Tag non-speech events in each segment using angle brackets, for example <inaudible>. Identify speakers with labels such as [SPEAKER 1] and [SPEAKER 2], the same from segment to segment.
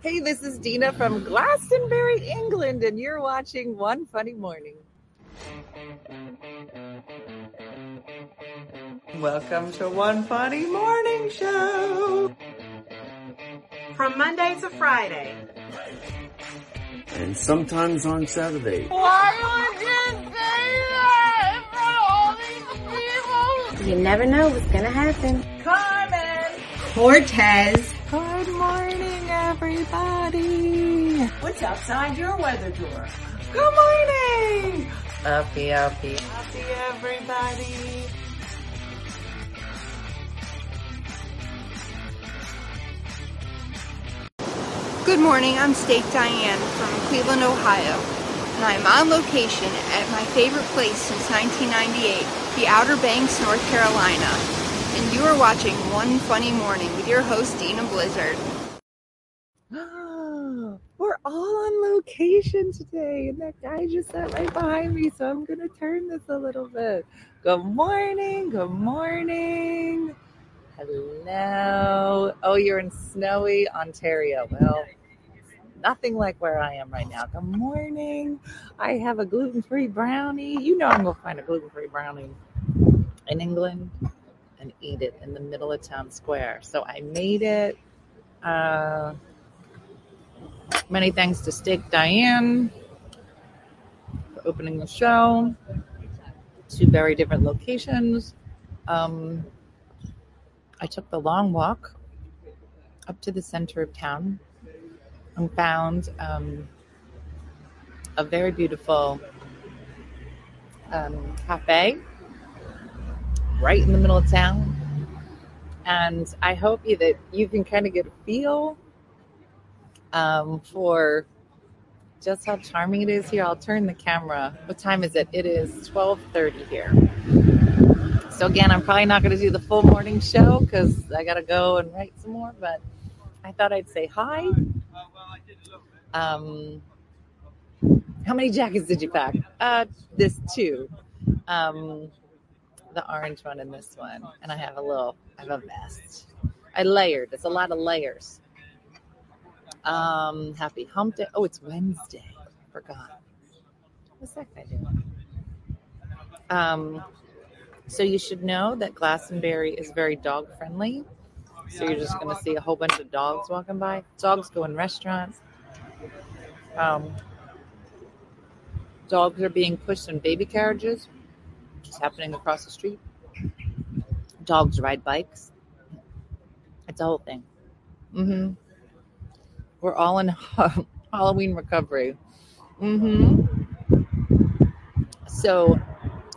[SPEAKER 1] Hey, this is Dina from Glastonbury, England, and you're watching One Funny Morning. Welcome to One Funny Morning Show.
[SPEAKER 2] From Monday to Friday.
[SPEAKER 3] And sometimes on Saturday.
[SPEAKER 1] Why would you say that in front of all these people?
[SPEAKER 4] You never know what's gonna happen.
[SPEAKER 1] Carmen!
[SPEAKER 2] Cortez.
[SPEAKER 1] Good morning, everybody.
[SPEAKER 2] What's outside your weather door?
[SPEAKER 1] Good morning. Uppy, uppy, uppy, everybody.
[SPEAKER 5] Good morning, I'm Steak Diane from Cleveland, Ohio, and I'm on location at my favorite place since 1998, the Outer Banks, North Carolina. And you are watching One Funny Morning with your host, Dina Blizzard. <gasps>
[SPEAKER 1] We're all on location today, and that guy just sat right behind me, so I'm gonna turn this a little bit. Good morning, good morning. Hello. Oh, you're in snowy Ontario. Well, nothing like where I am right now. Good morning. I have a gluten free brownie. You know, I'm going to find a gluten free brownie in England and eat it in the middle of town square. So I made it. Uh, many thanks to Steak Diane for opening the show. Two very different locations. Um, I took the long walk up to the center of town and found um, a very beautiful um, cafe right in the middle of town. And I hope that you can kind of get a feel um, for just how charming it is here. I'll turn the camera. What time is it? It is 12:30 here. So again, I'm probably not going to do the full morning show because I got to go and write some more. But I thought I'd say hi. Um, how many jackets did you pack? Uh, this two. Um, the orange one and this one, and I have a little. I have a vest. I layered. It's a lot of layers. Um, happy hump day. Oh, it's Wednesday. Forgot. What's that guy doing? Um, so you should know that Glastonbury is very dog friendly. So you're just going to see a whole bunch of dogs walking by. Dogs go in restaurants. Um, dogs are being pushed in baby carriages, which is happening across the street. Dogs ride bikes. It's a whole thing. Mm-hmm. We're all in <laughs> Halloween recovery. Mm-hmm. So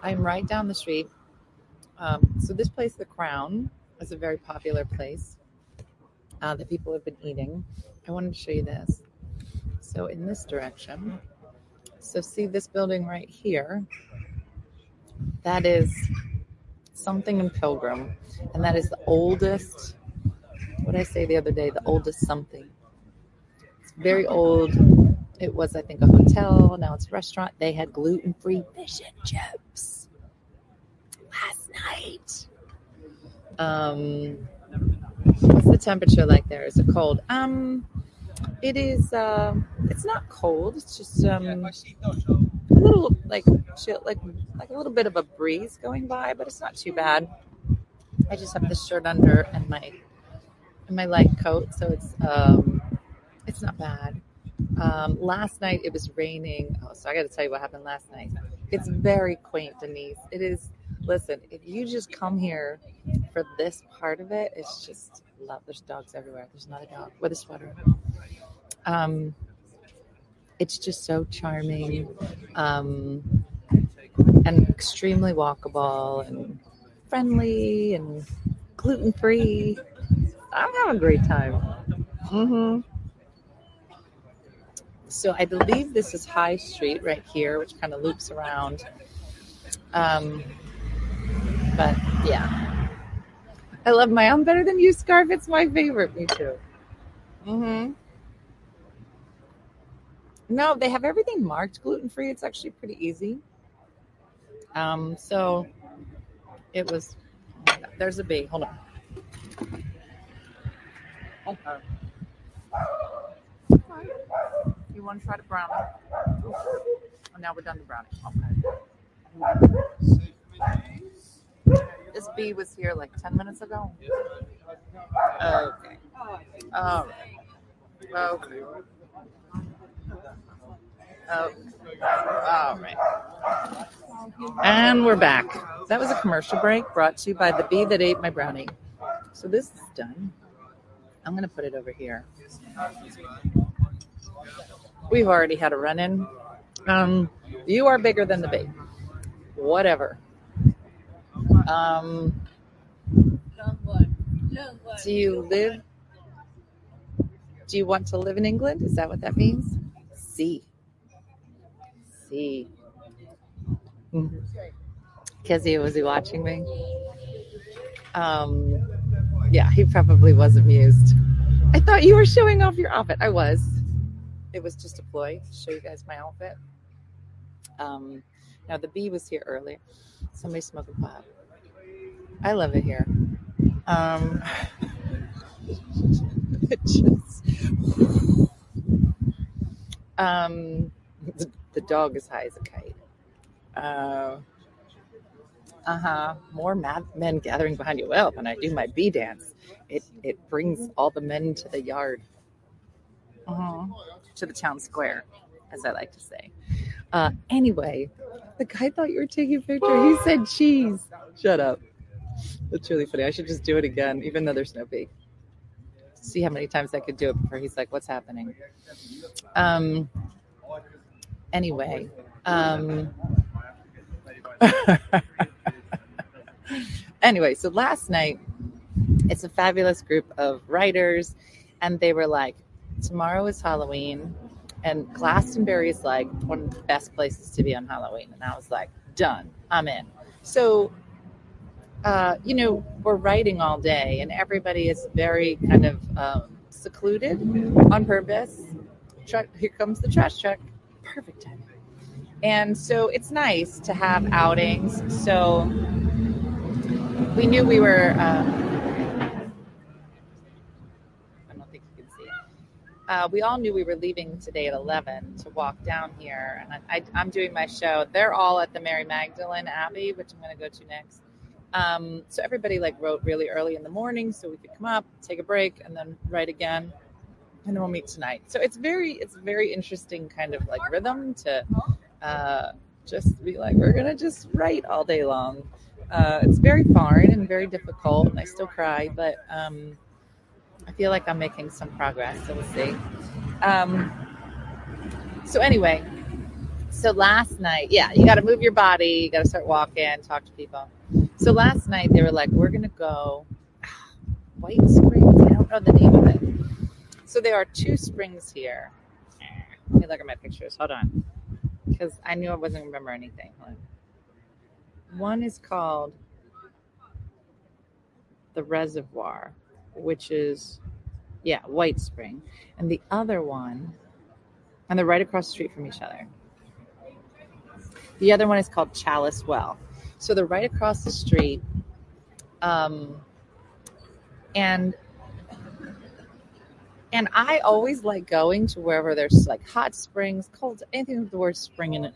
[SPEAKER 1] I'm right down the street. Um, so this place, The Crown, is a very popular place uh, that people have been eating. I wanted to show you this. So in this direction, so see this building right here. That is something in Pilgrim, and that is the oldest. What did I say the other day? The oldest something. Very old. It was, I think, a hotel. Now it's a restaurant. They had gluten free fish and chips last night. Um, what's the temperature like there? Is it cold? Um, it is. Uh, it's not cold. It's just um, a little like chill, like like a little bit of a breeze going by, but it's not too bad. I just have this shirt under and my and my light coat, so it's um, it's not bad. Um, last night it was raining. Oh, so I got to tell you what happened last night. It's very quaint, Denise. It is. Listen, if you just come here for this part of it, it's just love. There's dogs everywhere. There's not a dog with a sweater. Um, it's just so charming um, and extremely walkable and friendly and gluten free. I'm having a great time. Mm-hmm. So I believe this is High Street right here, which kind of loops around. Um, but yeah, I love my "I'm better than you" scarf. It's my favorite. Me too. Mm-hmm. No, they have everything marked gluten free. It's actually pretty easy. Um, so it was. There's a bee. Hold on. Hold on. Want to try the brownie? Oh, now we're done the brownie. Okay. This bee was here like 10 minutes ago. Okay. All right. Okay. Oh, all right. And we're back. That was a commercial break brought to you by the bee that ate my brownie. So this is done. I'm going to put it over here. We've already had a run in. Um, you are bigger than the bee. Whatever. Um, do you live? Do you want to live in England? Is that what that means? See. See. Kezia, was he watching me? Um, yeah, he probably was amused. I thought you were showing off your outfit. I was. It was just a ploy to show you guys my outfit. Um, now the bee was here earlier. Somebody smoking pot. I love it here. Um, <laughs> it just, um, the, the dog is high as a kite. Uh, uh huh. More mad men gathering behind you. Well, when I do my bee dance, it it brings all the men to the yard, uh-huh. To the town square, as I like to say. Uh, anyway, the guy thought you were taking a picture. He said cheese. Shut up. That's really funny. I should just do it again, even though there's no bee. See how many times I could do it before he's like, "What's happening?" Um. Anyway, um. <laughs> anyway, so last night, it's a fabulous group of writers, and they were like, "Tomorrow is Halloween." And Glastonbury is like one of the best places to be on Halloween. And I was like, done, I'm in. So uh, you know, we're writing all day, and everybody is very kind of um, secluded on purpose. Truck, here comes the trash truck. Perfect timing. And so it's nice to have outings. So we knew we were. Uh, I don't think you can see it. Uh, we all knew we were leaving today at 11 to walk down here. And I, I, I'm doing my show. They're all at the Mary Magdalene Abbey, which I'm going to go to next. Um, so everybody like wrote really early in the morning so we could come up, take a break, and then write again. And then we'll meet tonight. So it's very, it's very interesting kind of like rhythm to uh, just be like, we're gonna just write all day long. Uh, it's very foreign and very difficult, and I still cry, but um, I feel like I'm making some progress. So we'll see. Um, so anyway, so last night, yeah, you got to move your body, you got to start walking, talk to people. So last night they were like, we're gonna go <sighs> White Springs. I don't know the name of it. So there are two springs here. Let me look at my pictures. Hold on, because I knew I wasn't remember anything. One is called the Reservoir, which is yeah White Spring, and the other one, and they're right across the street from each other. The other one is called Chalice Well. So they're right across the street. Um, and and I always like going to wherever there's like hot springs, cold, anything with the word spring in it,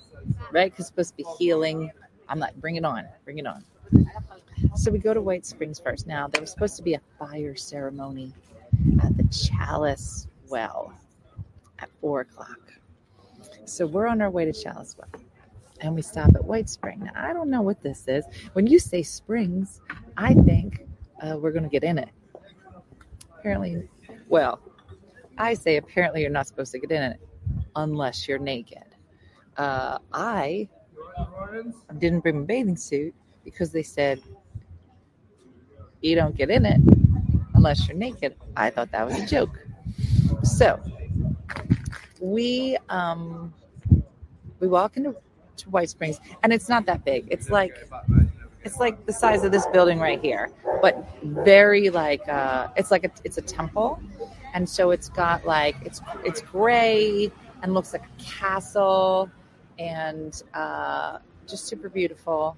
[SPEAKER 1] right? Because it's supposed to be healing. I'm like, bring it on, bring it on. So we go to White Springs first. Now there was supposed to be a fire ceremony at the Chalice Well at four o'clock. So we're on our way to Chalice Well and we stop at White Spring. Now, I don't know what this is. When you say springs, I think uh, we're going to get in it. Apparently, well, I say apparently you're not supposed to get in it unless you're naked. Uh, I didn't bring a bathing suit because they said you don't get in it unless you're naked. I thought that was a joke. So we um, we walk into to White Springs, and it's not that big. It's like it's like the size of this building right here, but very like uh, it's like a, it's a temple, and so it's got like it's it's gray and looks like a castle, and uh, just super beautiful.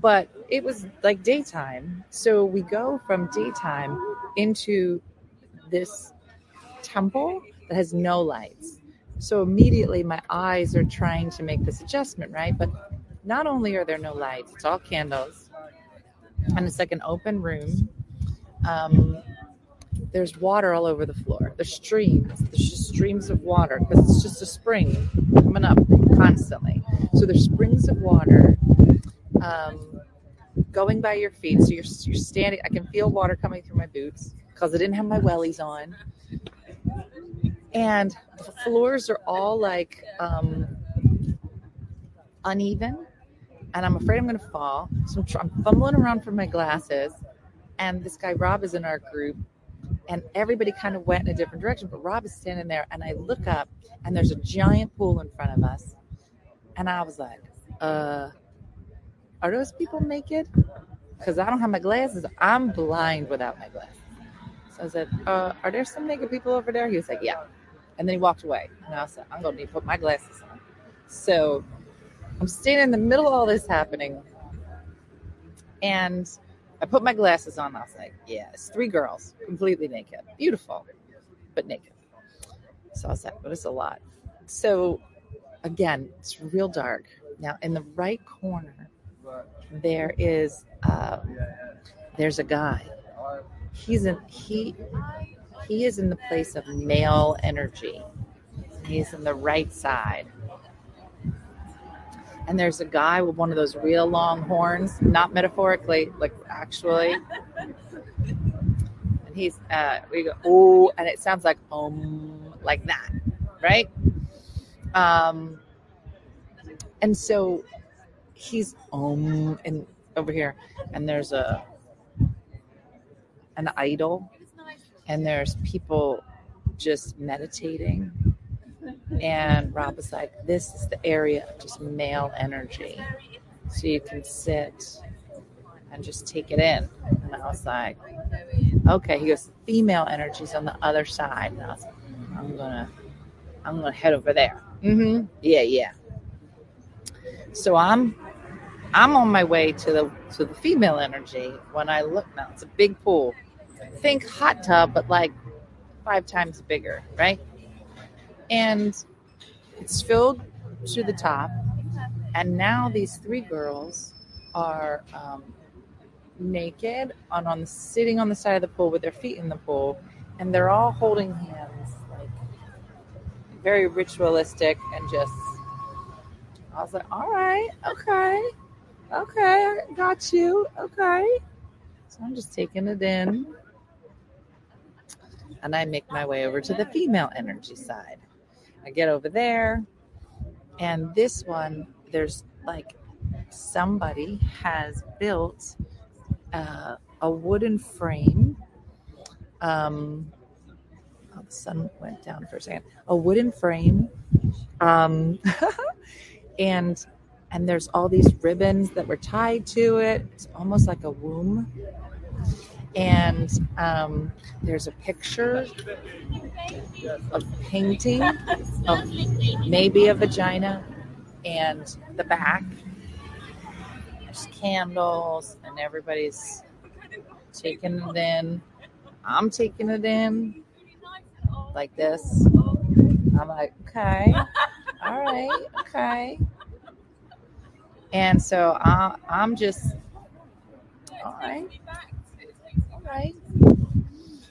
[SPEAKER 1] But it was like daytime, so we go from daytime into this temple that has no lights So immediately my eyes are trying to make this adjustment, right? But not only are there no lights, it's all candles, and it's like an open room. Um, there's water all over the floor. There's streams. There's just streams of water because it's just a spring coming up constantly. So there's springs of water um, going by your feet. So you're you're standing. I can feel water coming through my boots because I didn't have my wellies on, and the floors are all like um, uneven, and I'm afraid I'm going to fall. So I'm, tr- I'm fumbling around for my glasses, and this guy Rob is in our group, and everybody kind of went in a different direction. But Rob is standing there, and I look up, and there's a giant pool in front of us, and I was like, "Uh, are those people naked? Because I don't have my glasses. I'm blind without my glasses." So I said, uh, "Are there some naked people over there?" He was like, "Yeah," and then he walked away, and I said, "I'm gonna need to put my glasses on." So I'm standing in the middle of all this happening, and I put my glasses on. I was like, yeah, it's three girls, completely naked, beautiful, but naked. So I was like, but it's a lot. So again, it's real dark. Now, in the right corner, there is uh, there's a guy. He's in he he is in the place of male energy. He's in the right side and there's a guy with one of those real long horns, not metaphorically, like actually. And he's, uh, we go, oh, and it sounds like, um, like that, right? Um, and so he's, um, and over here, and there's a, an idol, and there's people just meditating and Rob was like, This is the area of just male energy. So you can sit and just take it in. And I was like, Okay. He goes, Female energy's on the other side. And I was like, I'm gonna I'm gonna head over there. Mm-hmm. Yeah, yeah. So I'm I'm on my way to the to the female energy when I look now. It's a big pool. Think hot tub, but like five times bigger, right? And it's filled to the top. And now these three girls are um, naked and on sitting on the side of the pool with their feet in the pool, and they're all holding hands, like very ritualistic and just. I was like, all right, okay, okay, I got you, okay. So I'm just taking it in, and I make my way over to the female energy side. I get over there, and this one, there's like somebody has built uh, a wooden frame. Um, oh, the sun went down for a second. A wooden frame, um, <laughs> and and there's all these ribbons that were tied to it. It's almost like a womb. And um, there's a picture of painting of maybe a vagina and the back. There's candles, and everybody's taking it in. I'm taking it in like this. I'm like, okay, all right, okay. And so I, I'm just, all right, all right.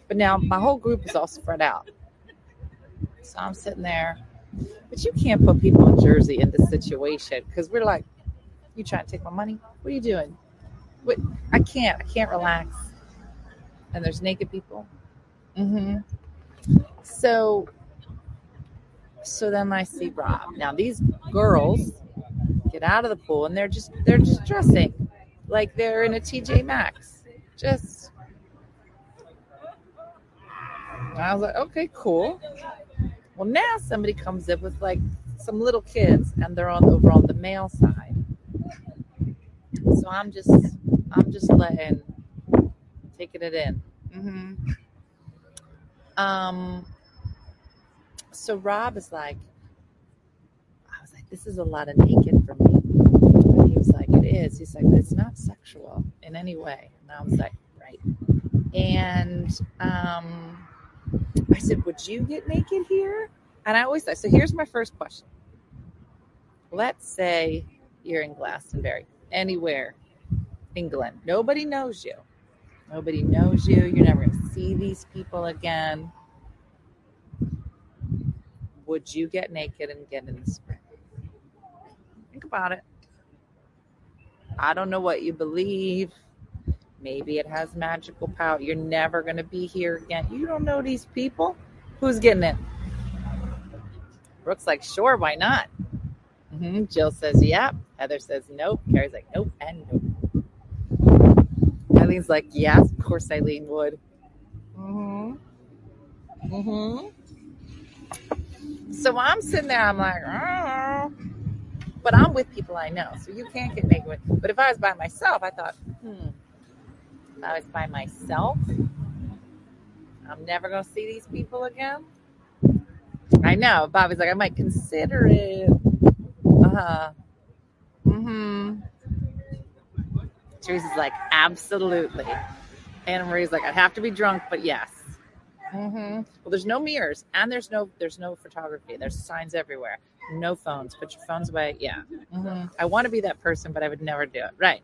[SPEAKER 1] But now my whole group is all spread out. So I'm sitting there. But you can't put people in Jersey in this situation because we're like, you trying to take my money? What are you doing? What? I can't. I can't relax. And there's naked people. Mm-hmm. So, so then I see Rob. Now these girls get out of the pool and they're just they're just dressing like they're in a TJ Maxx. Just. I was like, okay, cool. Well, now somebody comes in with like some little kids, and they're on over on the male side. So I'm just, I'm just letting, taking it in. Mm-hmm. Um. So Rob is like, I was like, this is a lot of naked for me. He was like, it is. He's like, it's not sexual in any way. And I was like, right. And um I said, Would you get naked here? And I always say, so here's my first question. Let's say you're in Glastonbury, anywhere, in England. Nobody knows you. Nobody knows you. You're never going to see these people again. Would you get naked and get in the spring? Think about it. I don't know what you believe. Maybe it has magical power. You're never going to be here again. You don't know these people. Who's getting in? Brooke's like, sure, why not? hmm Jill says, yeah. Heather says, nope. Carrie's like, nope, and nope. Eileen's like, yes, of course Eileen would. hmm hmm So I'm sitting there, I'm like, oh. But I'm with people I know, so you can't get naked with. But if I was by myself, I thought, hmm, if I was by myself, I'm never gonna see these people again. I know. Bobby's like, I might consider it. Uh huh. Mm-hmm. Teresa's like, absolutely. Anna Marie's like, I'd have to be drunk, but yes. Mm-hmm. Well, there's no mirrors, and there's no there's no photography. There's signs everywhere. No phones. Put your phones away. Yeah. Mm-hmm. I want to be that person, but I would never do it. Right.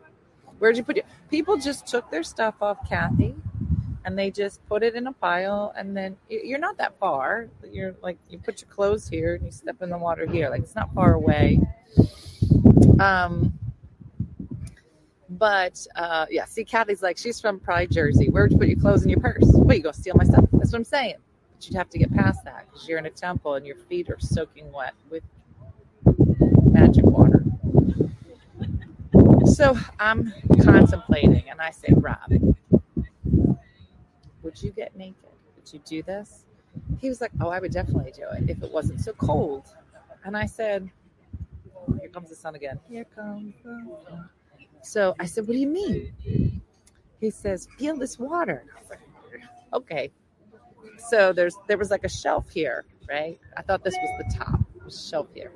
[SPEAKER 1] Where'd you put your? People just took their stuff off Kathy, and they just put it in a pile, and then you're not that far. You're like you put your clothes here, and you step in the water here. Like it's not far away. Um. But uh, yeah, see, Kathy's like she's from probably Jersey. Where'd you put your clothes in your purse? What you gonna steal my stuff? That's what I'm saying. But you'd have to get past that because you're in a temple and your feet are soaking wet with magic water. So I'm contemplating, and I say, Rob, would you get naked? Would you do this? He was like, Oh, I would definitely do it if it wasn't so cold. And I said, Here comes the sun again. Here comes the sun. So I said, What do you mean? He says, Feel this water. Okay. So there's there was like a shelf here, right? I thought this was the top. A shelf here.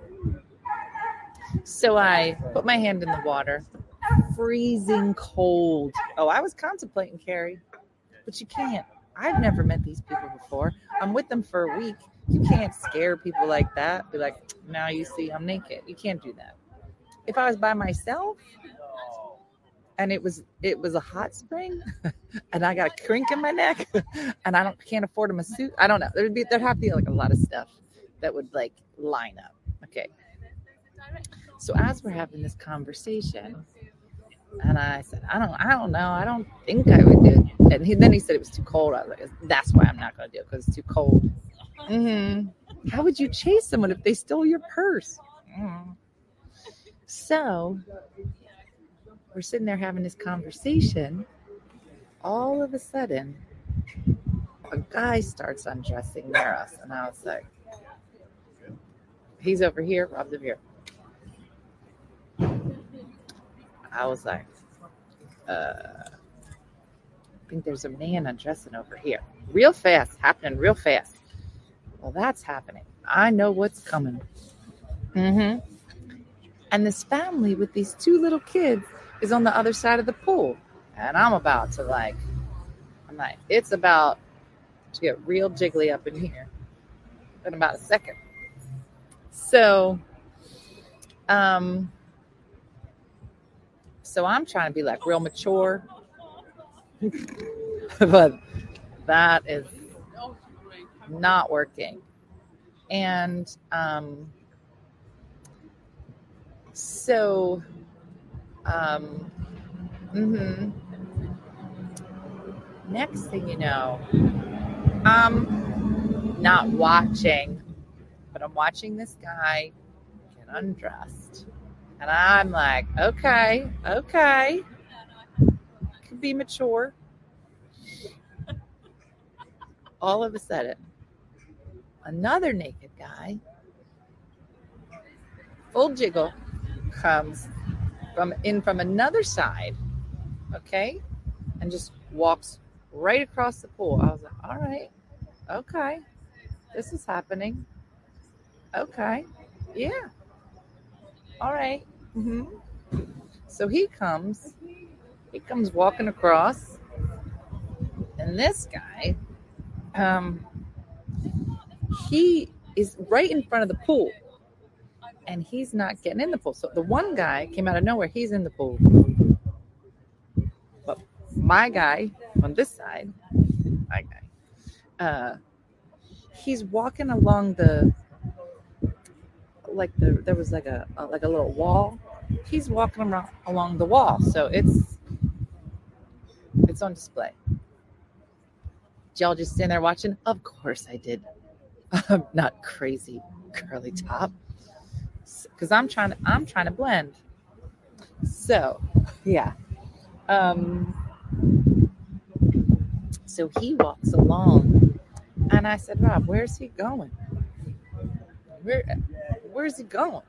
[SPEAKER 1] So I put my hand in the water. Freezing cold. Oh, I was contemplating, Carrie. But you can't. I've never met these people before. I'm with them for a week. You can't scare people like that. Be like, now you see I'm naked. You can't do that. If I was by myself and it was it was a hot spring <laughs> and I got a crink in my neck <laughs> and I don't can't afford a masseuse. I don't know. There'd be there'd have to be like a lot of stuff that would like line up. Okay. So as we're having this conversation, and I said, I don't, I don't know. I don't think I would do it. And he, then he said it was too cold. I was like, that's why I'm not going to do it because it's too cold. mm-hmm. How would you chase someone if they stole your purse? Mm. So we're sitting there having this conversation. All of a sudden, a guy starts undressing near us, and I was like, he's over here, Rob's over here. I was like, uh, I think there's a man undressing over here. Real fast, happening real fast. Well, that's happening. I know what's coming. Mm-hmm. And this family with these two little kids is on the other side of the pool. And I'm about to like, I'm like, it's about to get real jiggly up in here in about a second. So, um, so I'm trying to be like real mature, <laughs> but that is not working. And um, so, um, mm-hmm. next thing you know, I'm not watching, but I'm watching this guy get undressed. And I'm like, okay, okay. Could be mature. All of a sudden, another naked guy, full jiggle, comes from in from another side, okay, and just walks right across the pool. I was like, all right, okay, this is happening. Okay, yeah, all right. hmm So he comes, he comes walking across, and this guy, um, he is right in front of the pool. And he's not getting in the pool. So the one guy came out of nowhere, he's in the pool. But my guy on this side, my guy, uh, he's walking along the like the there was like a, a like a little wall. He's walking around along the wall, so it's it's on display. Y'all just stand there watching? Of course I did. <laughs> I'm not crazy, curly top, because I'm trying to I'm trying to blend. So, yeah. Um. So he walks along, and I said, Rob, where's he going? Where, where's he going?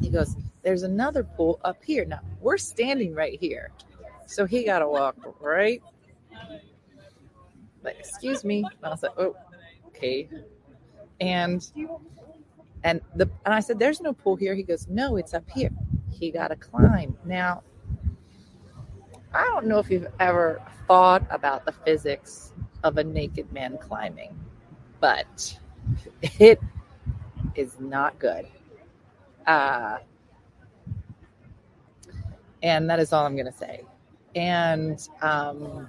[SPEAKER 1] He goes, There's another pool up here. Now we're standing right here. So he got to walk right. Like, excuse me. And I was like, Oh, okay. And and the and I said, There's no pool here. He goes, No, it's up here. He got to climb. Now, I don't know if you've ever thought about the physics of a naked man climbing, but it is not good. Uh, and that is all I'm going to say. And um,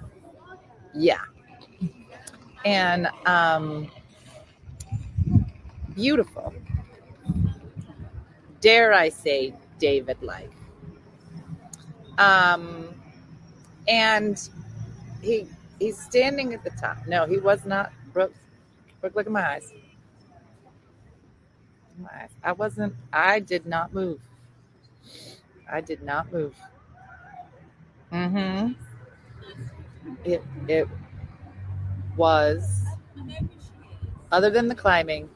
[SPEAKER 1] yeah. And um, beautiful. Dare I say, David like. Um, and he he's standing at the top. No, he was not. Brooke, Brooke look at my eyes. My eyes. I wasn't. I did not move. I did not move. Mm-hmm. It it was other than the climbing,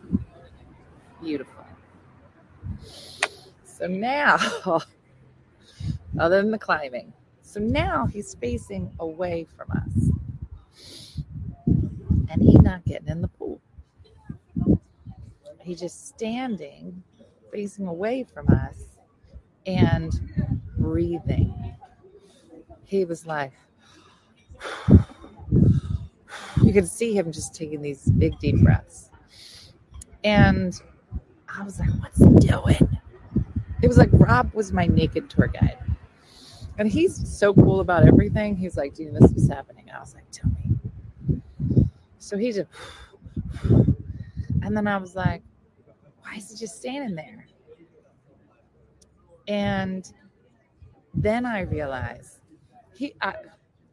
[SPEAKER 1] beautiful. So now, <laughs> other than the climbing, so now he's facing away from us. And he's not getting in the pool. He's just standing, facing away from us and breathing. He was like, <sighs> you could see him just taking these big, deep breaths. And I was like, what's he doing? It was like Rob was my naked tour guide. And he's so cool about everything. He's like, dude, this is happening. I was like, tell me. So he just, and then I was like, why is he just standing there? And then I realized he, I,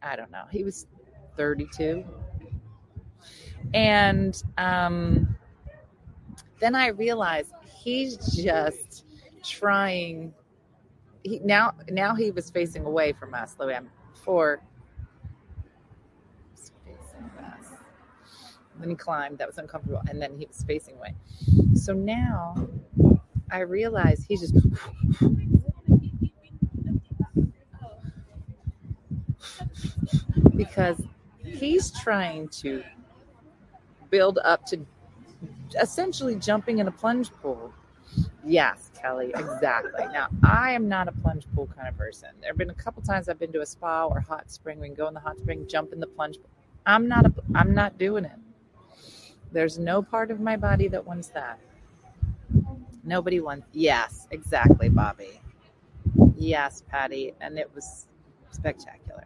[SPEAKER 1] I don't know, he was 32. And um, then I realized he's just trying he now now he was facing away from us, Luann. Before facing us. Then he climbed, that was uncomfortable, and then he was facing away. So now I realize he just because he's trying to build up to essentially jumping in a plunge pool. Yes, Kelly, exactly. Now, I am not a plunge pool kind of person. There have been a couple times I've been to a spa or hot spring. We can go in the hot spring, jump in the plunge pool. I'm not a, I'm not doing it. There's no part of my body that wants that. Nobody wants. Yes, exactly, Bobby. Yes, Patty, and it was spectacular.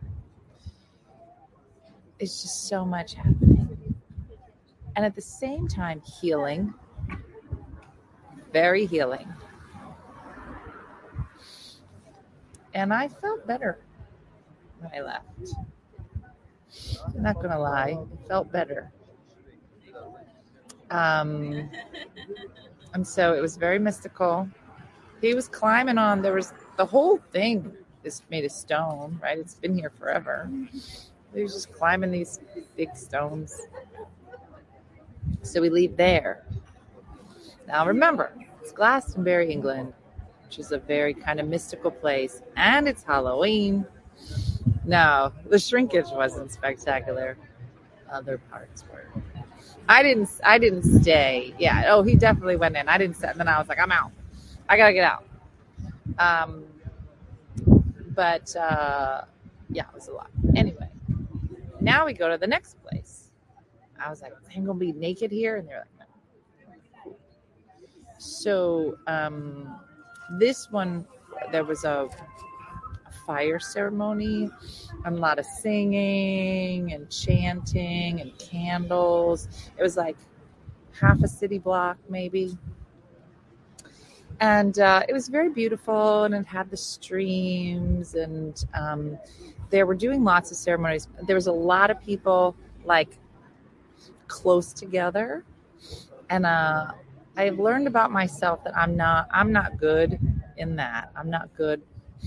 [SPEAKER 1] It's just so much happening, and at the same time, healing. Very healing. And I felt better when I left. I'm not gonna lie, it felt better. Um, and so it was very mystical. He was climbing on. There was the whole thing is made of stone, right? It's been here forever. He was just climbing these big stones. So we leave there. Now remember, it's Glastonbury, England, which is a very kind of mystical place, and it's Halloween. No, the shrinkage wasn't spectacular. Other parts were. I didn't. I didn't stay. Yeah. Oh, he definitely went in. I didn't stay. And then I was like, I'm out. I gotta get out. Um. But uh, yeah, it was a lot. Anyway, now we go to the next place. I was like, I'm gonna be naked here, and they're like, no. So um, this one, there was a, fire ceremony, and a lot of singing and chanting and candles. It was like half a city block, maybe. And uh, it was very beautiful, and it had the streams, and um, they were doing lots of ceremonies. There was a lot of people like close together, and uh, I've learned about myself that I'm not I'm not good in that. I'm not good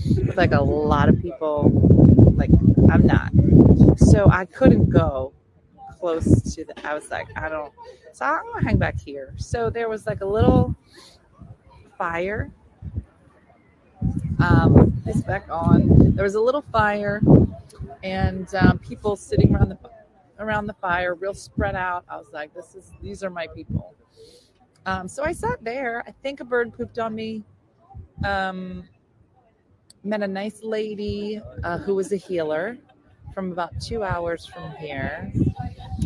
[SPEAKER 1] with like a lot of people. Like I'm not. So I couldn't go close to the. I was like I don't. So I'm gonna hang back here. So there was like a little fire. Um, it's back on. There was a little fire, and um, people sitting around the around the fire, real spread out. I was like, "This is these are my people." Um, so I sat there. I think a bird pooped on me. Um, met a nice lady uh, who was a healer from about two hours from here.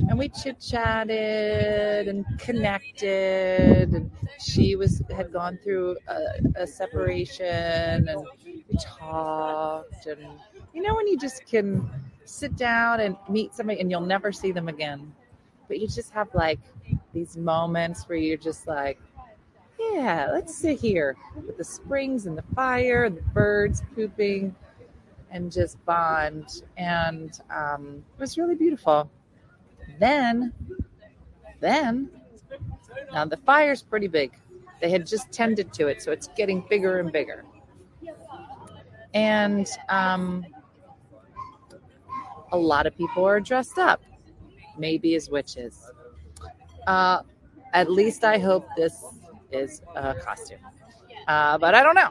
[SPEAKER 1] And we chit chatted and connected. And she was had gone through a, a separation, and we talked. And you know when you just can sit down and meet somebody, and you'll never see them again, but you just have like these moments where you're just like, yeah, let's sit here with the springs and the fire and the birds pooping and just bond. And um, it was really beautiful. Then, then, now the fire's pretty big. They had just tended to it, so it's getting bigger and bigger. And um, a lot of people are dressed up, maybe as witches. Uh, at least I hope this is a costume. Uh, but I don't know.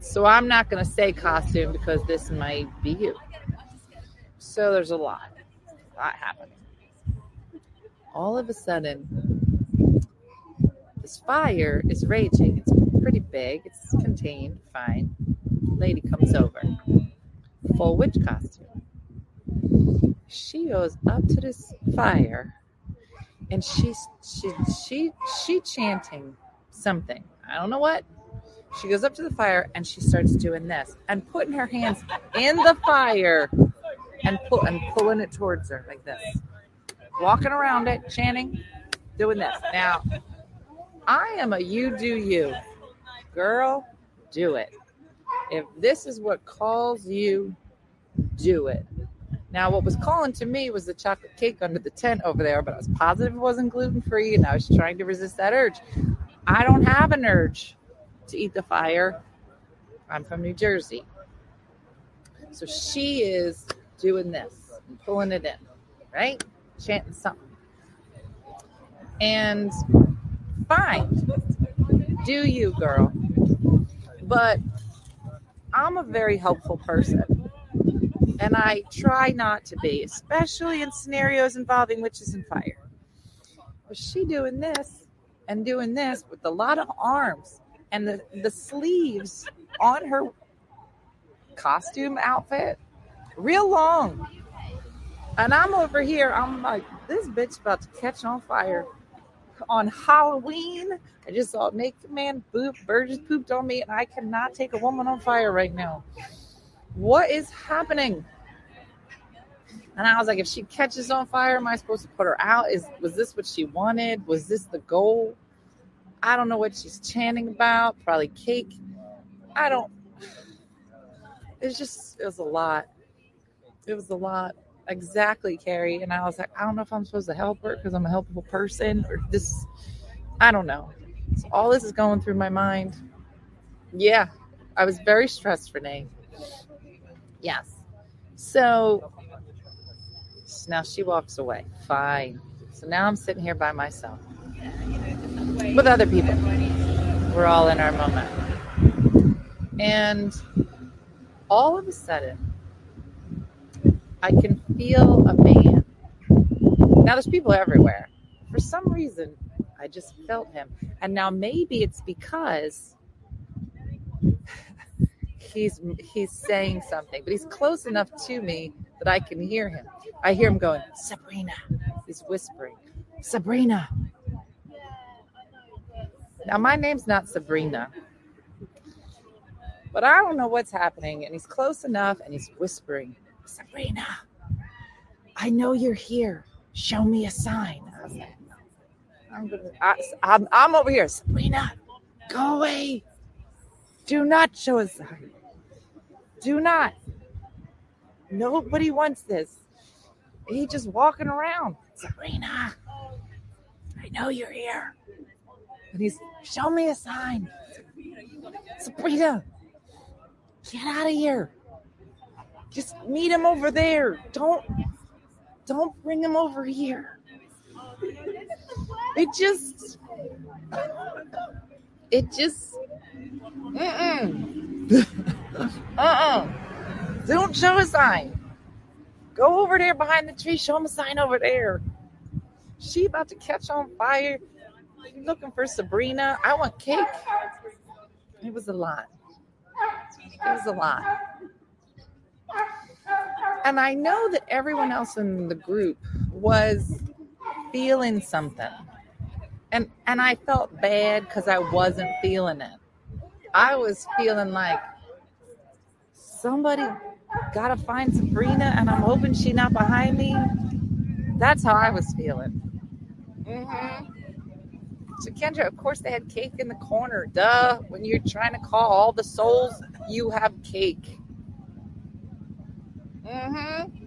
[SPEAKER 1] So I'm not going to say costume because this might be you. So there's a lot, a lot happening. All of a sudden, this fire is raging. It's pretty big. It's contained. Fine. Lady comes over, full witch costume. She goes up to this fire and she's she she she chanting something. I don't know what. She goes up to the fire and she starts doing this and putting her hands in the fire and pull and pulling it towards her like this. Walking around it, chanting, doing this. Now, I am a you do you. Girl, do it. If this is what calls you, do it. Now, what was calling to me was the chocolate cake under the tent over there, but I was positive it wasn't gluten free and I was trying to resist that urge. I don't have an urge to eat the fire. I'm from New Jersey. So she is doing this and pulling it in, right? Chanting something. And fine, do you, girl. But I'm a very helpful person. And I try not to be, especially in scenarios involving witches and fire. Was she doing this and doing this with a lot of arms and the, the sleeves on her costume outfit real long. And I'm over here, I'm like, this bitch about to catch on fire. On Halloween, I just saw naked man poop, bird just pooped on me, and I cannot take a woman on fire right now. What is happening? And I was like, if she catches on fire, am I supposed to put her out? Is was this what she wanted? Was this the goal? I don't know what she's chanting about. Probably cake. I don't. It's just it was a lot. It was a lot. Exactly, Carrie. And I was like, I don't know if I'm supposed to help her because I'm a helpful person or this. I don't know. So all this is going through my mind. Yeah, I was very stressed, Renee. Yes. So, now she walks away. Fine. So now I'm sitting here by myself with other people. We're all in our moment. And all of a sudden, I can feel a man. Now, there's people everywhere. For some reason, I just felt him. And now maybe it's because he's he's saying something, but he's close enough to me that I can hear him. I hear him going, Sabrina. He's whispering, Sabrina. Now, my name's not Sabrina, but I don't know what's happening. And he's close enough and he's whispering, Sabrina, I know you're here. Show me a sign. I was like, I'm, gonna, I, I'm, I'm over here. Sabrina, go away. Do not show a sign. Do not. Nobody wants this. He just walking around. Sabrina, I know you're here. And he's, show me a sign. Sabrina, get out of here. Just meet him over there. Don't, don't bring him over here. It just, it just, mm-mm. <laughs> uh-uh. Don't show a sign. Go over there behind the tree. Show him a sign over there. She about to catch on fire. She looking for Sabrina. I want cake. It was a lot. It was a lot. And I know that everyone else in the group was feeling something. And and I felt bad because I wasn't feeling it. I was feeling like somebody gotta find Sabrina and I'm hoping she's not behind me. That's how I was feeling. Mm-hmm. So Kendra, of course they had cake in the corner. Duh. When you're trying to call all the souls, you have cake. Mm-hmm.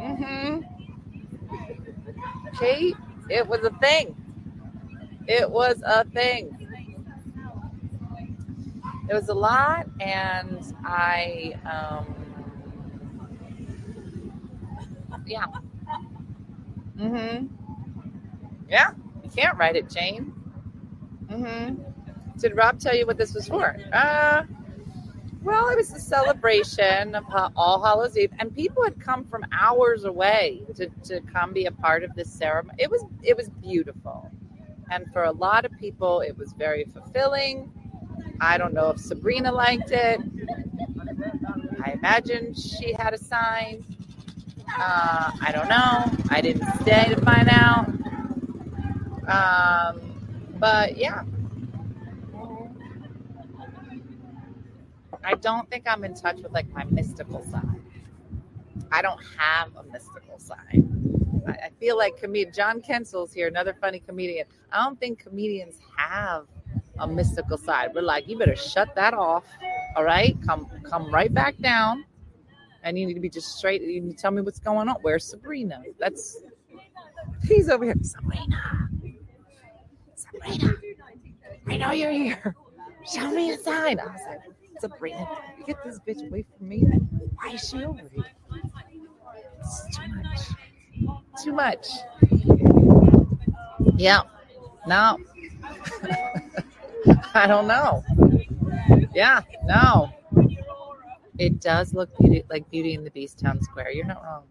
[SPEAKER 1] Mm-hmm. Kate, it was a thing. It was a thing. It was a lot, and I, um, yeah. Mm-hmm. Yeah, you can't write it, Jane. Mm-hmm. Did Rob tell you what this was for? Uh, well, it was a celebration of All Hallows Eve, and people had come from hours away to, to come be a part of this ceremony. It was it was beautiful, and for a lot of people, it was very fulfilling. I don't know if Sabrina liked it. I imagine she had a sign. Uh, I don't know. I didn't stay to find out. Um, but yeah. I don't think I'm in touch with like my mystical side. I don't have a mystical side. I, I feel like comedian John Kensel's here, another funny comedian. I don't think comedians have a mystical side. We're like, you better shut that off. All right, come come right back down, and you need to be just straight. You need to tell me what's going on. Where's Sabrina? That's he's over here. Sabrina, Sabrina, I know you're here. Show me a sign. I was like, Sabrina, get this bitch away from me. Why is she over here? It's too much. Too much. Yeah. No. <laughs> <laughs> I don't know. Yeah, no. It does look beauty, like Beauty and the Beast Town Square. You're not wrong.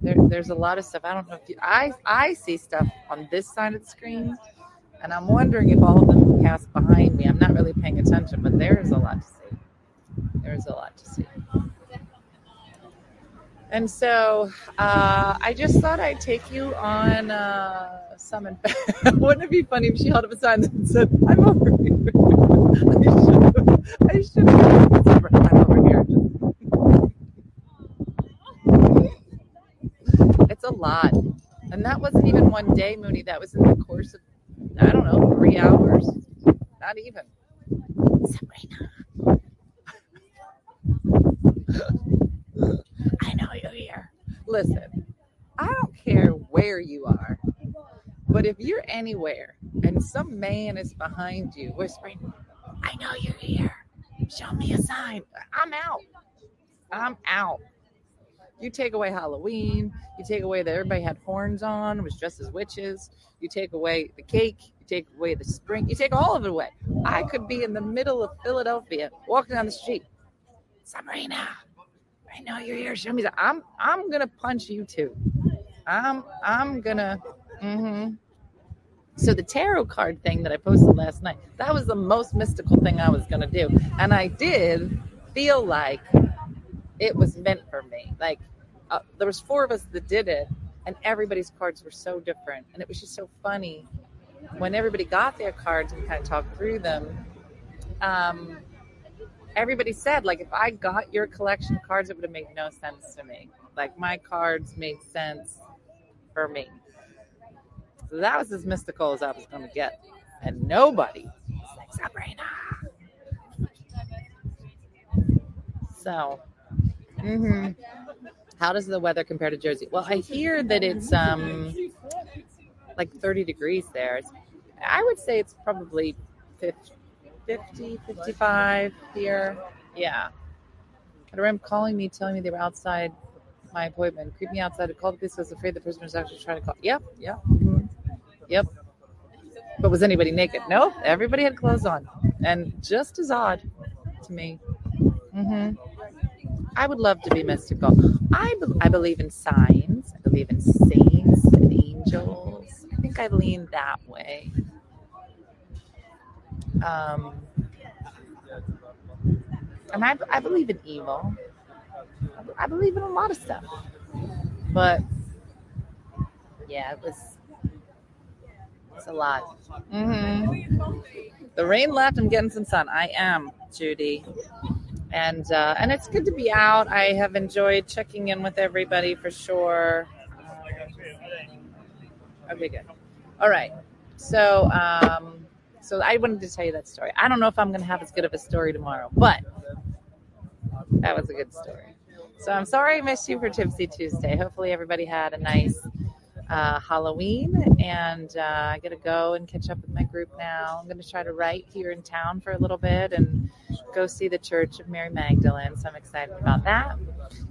[SPEAKER 1] There, there's a lot of stuff. I don't know if you. I I see stuff on this side of the screen, and I'm wondering if all of them cast behind me. I'm not really paying attention, but there is a lot to see. There is a lot to see. And so uh, I just thought I'd take you on uh, some. Inf- <laughs> Wouldn't it be funny if she held up a sign that said, "I'm over here"? <laughs> I should have. I should have. I'm over here. It's a lot, and that wasn't even one day, Mooney. That was in the course of I don't know three hours. Not even. Sabrina. <laughs> I know you're here. Listen, I don't care where you are, but if you're anywhere and some man is behind you whispering, I know you're here, show me a sign, I'm out. I'm out. You take away Halloween, you take away that everybody had horns on, was dressed as witches, you take away the cake, you take away the spring, you take all of it away. I could be in the middle of Philadelphia walking down the street. Sabrina, I know you're here. Show me that. I'm I'm gonna punch you too. I'm I'm gonna. Mm-hmm. So the tarot card thing that I posted last night, that was the most mystical thing I was gonna do, and I did feel like it was meant for me. Like uh, there was four of us that did it, and everybody's cards were so different, and it was just so funny when everybody got their cards and kind of talked through them, um, everybody said like if I got your collection of cards, it would have made no sense to me. Like my cards made sense for me. So that was as mystical as I was going to get, and nobody was like Sabrina. So, hmm how does the weather compare to Jersey? Well, I hear that it's um like 30 degrees there. I would say it's probably 50, 50 55 here. Yeah. I remember calling me, telling me they were outside my appointment, creeped me outside to call the police. I was afraid the person was actually trying to call. Yep, yep, mhm, yep. But was anybody naked? No, Everybody had clothes on, and just as odd to me. hmm I would love to be mystical. I, be- I believe in signs. I believe in saints and angels. I think I lean that way. Um, and I, I believe in evil. I believe in a lot of stuff. But yeah, it was it's a lot. hmm The rain left. I'm getting some sun. I am Judy, and uh, and it's good to be out. I have enjoyed checking in with everybody for sure. Okay, good. All right. So um, so I wanted to tell you that story. I don't know if I'm going to have as good of a story tomorrow, but that was a good story. So I'm sorry I missed you for Tipsy Tuesday. Hopefully everybody had a nice uh, Halloween, and uh, I got to go and catch up with my group now. I'm going to try to write here in town for a little bit and go see the Church of Mary Magdalene. So I'm excited about that,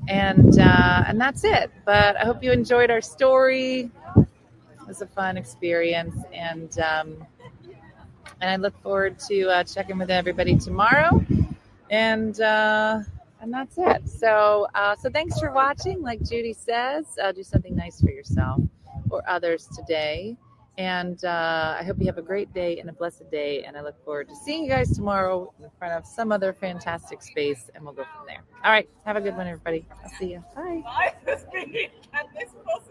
[SPEAKER 1] and uh, and that's it. But I hope you enjoyed our story. It was a fun experience, and um, and I look forward to uh, checking with everybody tomorrow. And uh, and that's it. So uh, so thanks for watching. Like Judy says, uh, do something nice for yourself or others today. And uh, I hope you have a great day and a blessed day. And I look forward to seeing you guys tomorrow in front of some other fantastic space, and we'll go from there. All right, have a good one, everybody. I'll see you. Bye.
[SPEAKER 2] Pussy